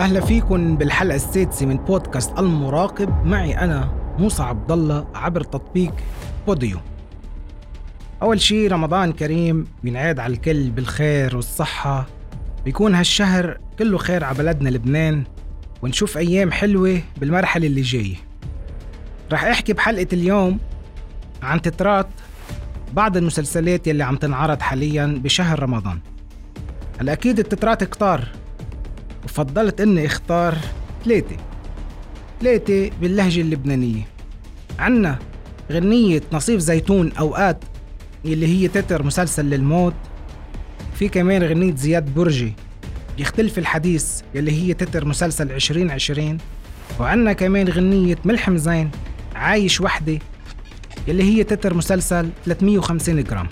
أهلا فيكم بالحلقة السادسة من بودكاست المراقب. معي أنا موسى عبد الله عبر تطبيق بوديو. أول شي رمضان كريم بينعاد على الكل بالخير والصحة. بيكون هالشهر كله خير على بلدنا لبنان ونشوف أيام حلوة بالمرحلة اللي جاية. رح أحكي بحلقة اليوم عن تترات بعض المسلسلات يلي عم تنعرض حاليا بشهر رمضان. هلأ أكيد التترات كتار. وفضلت إني أختار ثلاثة ثلاثة باللهجة اللبنانية. عنا غنية نصيف زيتون أوقات اللي هي تتر مسلسل للموت. في كمان غنية زياد برجي يختلف الحديث يلي هي تتر مسلسل عشرين عشرين. وعنا كمان غنية ملحم زين عايش وحدة يلي هي تتر مسلسل 350 جرام.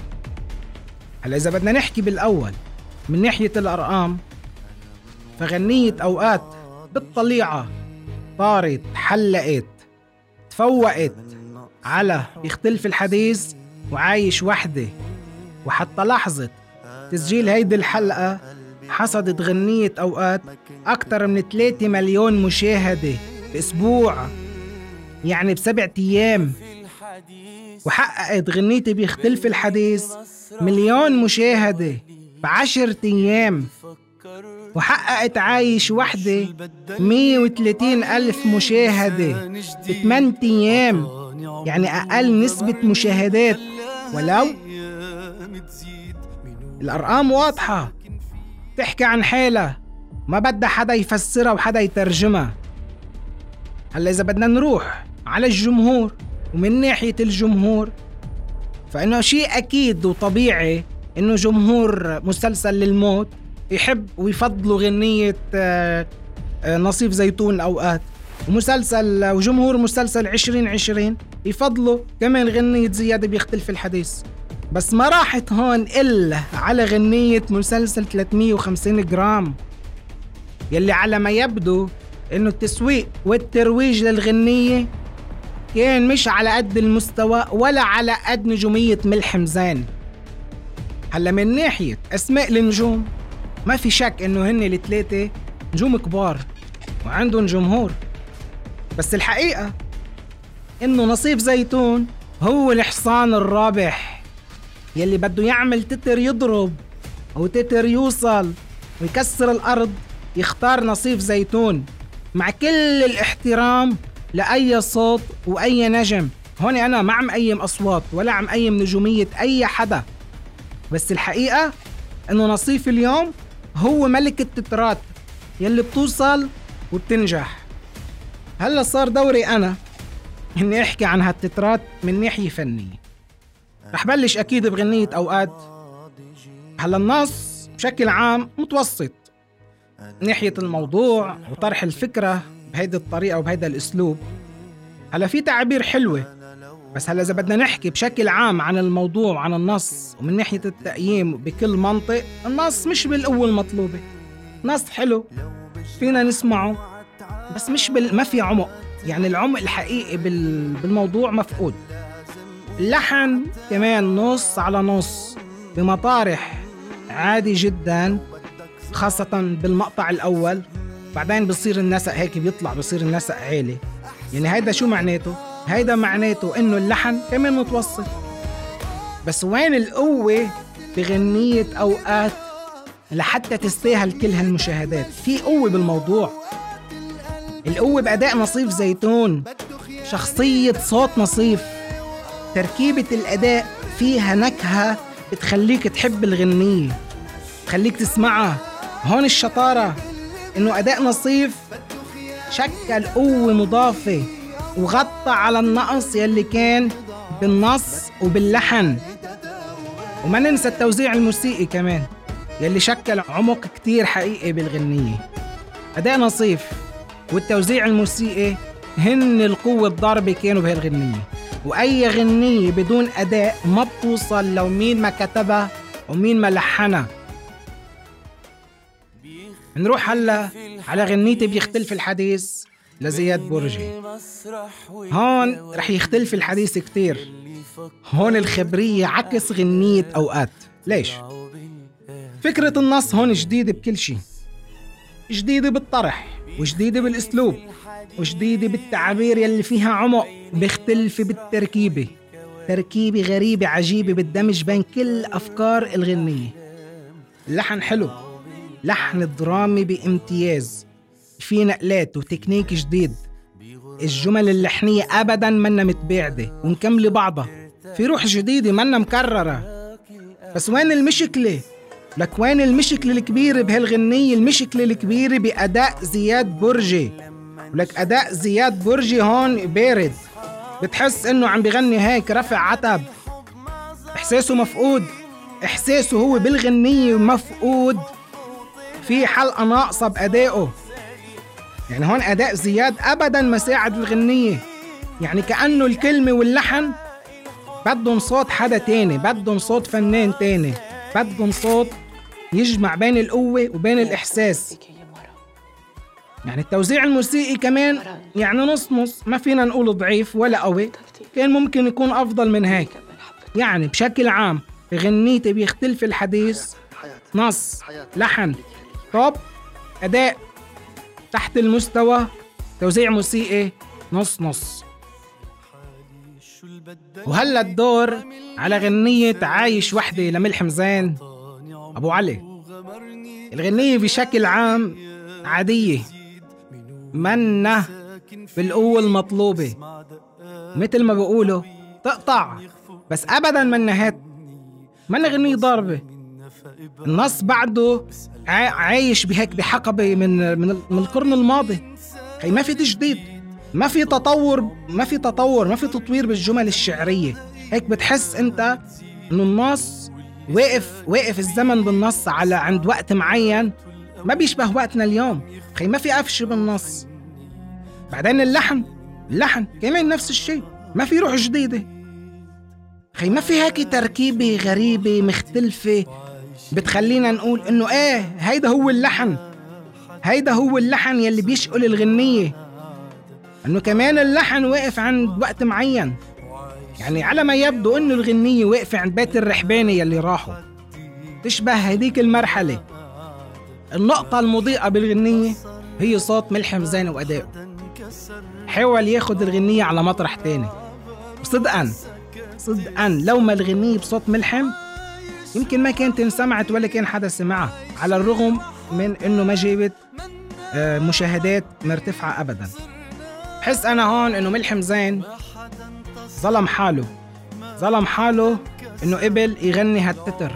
هلا إذا بدنا نحكي بالأول من ناحية الأرقام فغنية أوقات بالطليعة طارت حلقت تفوقت على يختلف الحديث وعايش وحدة. وحتى لحظة تسجيل هيدي الحلقة حصدت غنية أوقات أكثر من 3 مليون مشاهدة بأسبوع يعني بسبعة أيام. وحققت غنيتي بيختلف الحديث مليون مشاهدة بعشرة أيام. وحققت عايش وحدة 130 ألف مشاهدة بثمان أيام يعني أقل نسبة مشاهدات. ولو الأرقام واضحة تحكي عن حالة ما بدها حدا يفسرها وحدا يترجمها. هلا إذا بدنا نروح على الجمهور ومن ناحية الجمهور فإنه شيء أكيد وطبيعي إنه جمهور مسلسل للموت يحب ويفضلوا غنية آه، آه، نصيف زيتون أوقات. ومسلسل وجمهور مسلسل عشرين عشرين يفضلوا كمان غنية زيادة بيختلف الحديث. بس ما راحت هون إلا على غنية مسلسل 350 جرام. يلي على ما يبدو إنه التسويق والترويج للغنية كان مش على قد المستوى ولا على قد نجومية ملحم زين. هلا من ناحية أسماء النجوم ما في شك إنه هن الثلاثة نجوم كبار وعندهم جمهور. بس الحقيقة إنه نصيف زيتون هو الحصان الرابح يلي بده يعمل تتر يضرب أو تتر يوصل ويكسر الأرض يختار نصيف زيتون مع كل الاحترام لأي صوت وأي نجم. هون أنا ما عم أيم أصوات ولا عم أيم نجومية أي حدا. بس الحقيقة إنه نصيف اليوم هو ملك التترات يلي بتوصل وبتنجح. هلا صار دوري أنا إني أحكي عن هالتترات من ناحية فنية. رح بلش أكيد بغنية أوقات. هلا النص بشكل عام متوسط. ناحية الموضوع وطرح الفكرة بهيدي الطريقة وبهيدا الأسلوب. هلا في تعابير حلوة بس هلا إذا بدنا نحكي بشكل عام عن الموضوع وعن النص ومن ناحية التقييم بكل منطق النص مش بالقوة المطلوبة. نص حلو فينا نسمعه بس مش بال... ما في عمق. يعني العمق الحقيقي بال... بالموضوع مفقود. اللحن كمان نص على نص بمطارح عادي جدا خاصة بالمقطع الأول. بعدين بصير النسق هيك بيطلع بصير النسق عالي. يعني هيدا شو معناته؟ هيدا معناته إنه اللحن كمان متوسط. بس وين القوة بغنية أوقات لحتى تستاهل كل هالمشاهدات؟ في قوة بالموضوع. القوة بأداء نصيف زيتون شخصية صوت نصيف تركيبة الأداء فيها نكهة بتخليك تحب الغنية تخليك تسمعها. هون الشطارة إنه أداء نصيف شكل قوة مضافة. وغطى على النقص يلي كان بالنص وباللحن. وما ننسى التوزيع الموسيقي كمان يلي شكل عمق كتير حقيقي بالغنية. أداء نصيف والتوزيع الموسيقي هن القوة الضاربة كانوا بهالغنية. وأي غنية بدون أداء ما بتوصل لو مين ما كتبها ومين ما لحنها. نروح هلا على غنيتي بيختلف الحديث. لزياد برجي. هون رح يختلف الحديث كتير. هون الخبرية عكس غنية أوقات. ليش؟ فكرة النص هون جديدة بكل شيء جديدة بالطرح وجديدة بالأسلوب وجديدة بالتعابير يلي فيها عمق بيختلف بالتركيبة. تركيبة غريبة عجيبة بالدمج بين كل أفكار الغنية. اللحن حلو لحن درامي بامتياز. في نقلات وتكنيك جديد. الجمل اللحنية أبدا منا متباعدة ومكملة بعضها. في روح جديدة منا مكررة. بس وين المشكلة؟ لك وين المشكلة الكبيرة بهالغنية؟ المشكلة الكبيرة بأداء زياد برجي. ولك أداء زياد برجي هون بارد. بتحس إنه عم بغني هيك رفع عتب. إحساسه مفقود. إحساسه هو بالغنية مفقود. في حلقة ناقصة بأدائه. يعني هون أداء زياد أبدا ما ساعد الغنية. يعني كأنه الكلمة واللحن بدهم صوت حدا تاني بدهم صوت فنان تاني بدهم صوت يجمع بين القوة وبين الإحساس. يعني التوزيع الموسيقي كمان يعني نص نص ما فينا نقول ضعيف ولا قوي كان ممكن يكون أفضل من هيك. يعني بشكل عام غنيتي بيختلف الحديث نص لحن توب أداء تحت المستوى توزيع موسيقي نص نص. وهلا الدور على غنية عايش وحدة لملحم زين أبو علي. الغنية بشكل عام عادية منا بالقوة المطلوبة. مثل ما بيقولوا تقطع بس أبدا منا هات منا غنية ضاربة. النص بعده عايش بهيك بحقبة من من من القرن الماضي. هي ما في تجديد ما في تطور ما في تطور ما في تطوير بالجمل الشعرية. هيك بتحس أنت إنه النص واقف واقف الزمن بالنص على عند وقت معين. ما بيشبه وقتنا اليوم. خي ما في قفش بالنص. بعدين اللحن اللحن كمان نفس الشيء. ما في روح جديدة. خي ما في هيك تركيبة غريبة مختلفة. بتخلينا نقول إنه إيه هيدا هو اللحن. هيدا هو اللحن يلي بيشقل الغنية. إنه كمان اللحن واقف عند وقت معين. يعني على ما يبدو إنه الغنية واقفة عند بيت الرحباني يلي راحوا. تشبه هديك المرحلة. النقطة المضيئة بالغنية هي صوت ملحم زين وأداؤه حاول ياخد الغنية على مطرح تاني. وصدقا صدقا لو ما الغنية بصوت ملحم يمكن ما كانت انسمعت ولا كان حدا سمعها على الرغم من إنه ما جابت آه، مشاهدات مرتفعة ابدا. حس أنا هون إنه ملحم زين ظلم حاله. ظلم حاله إنه قبل يغني هالتتر.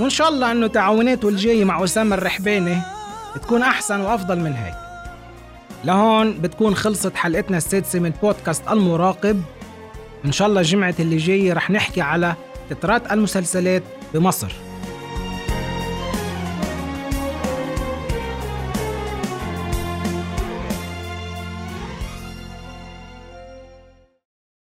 وإن شاء الله إنه تعاوناته الجاية مع أسامة الرحباني تكون أحسن وأفضل من هيك. لهون بتكون خلصت حلقتنا السادسة من بودكاست المراقب. إن شاء الله جمعة اللي جاية رح نحكي على تترات المسلسلات بمصر.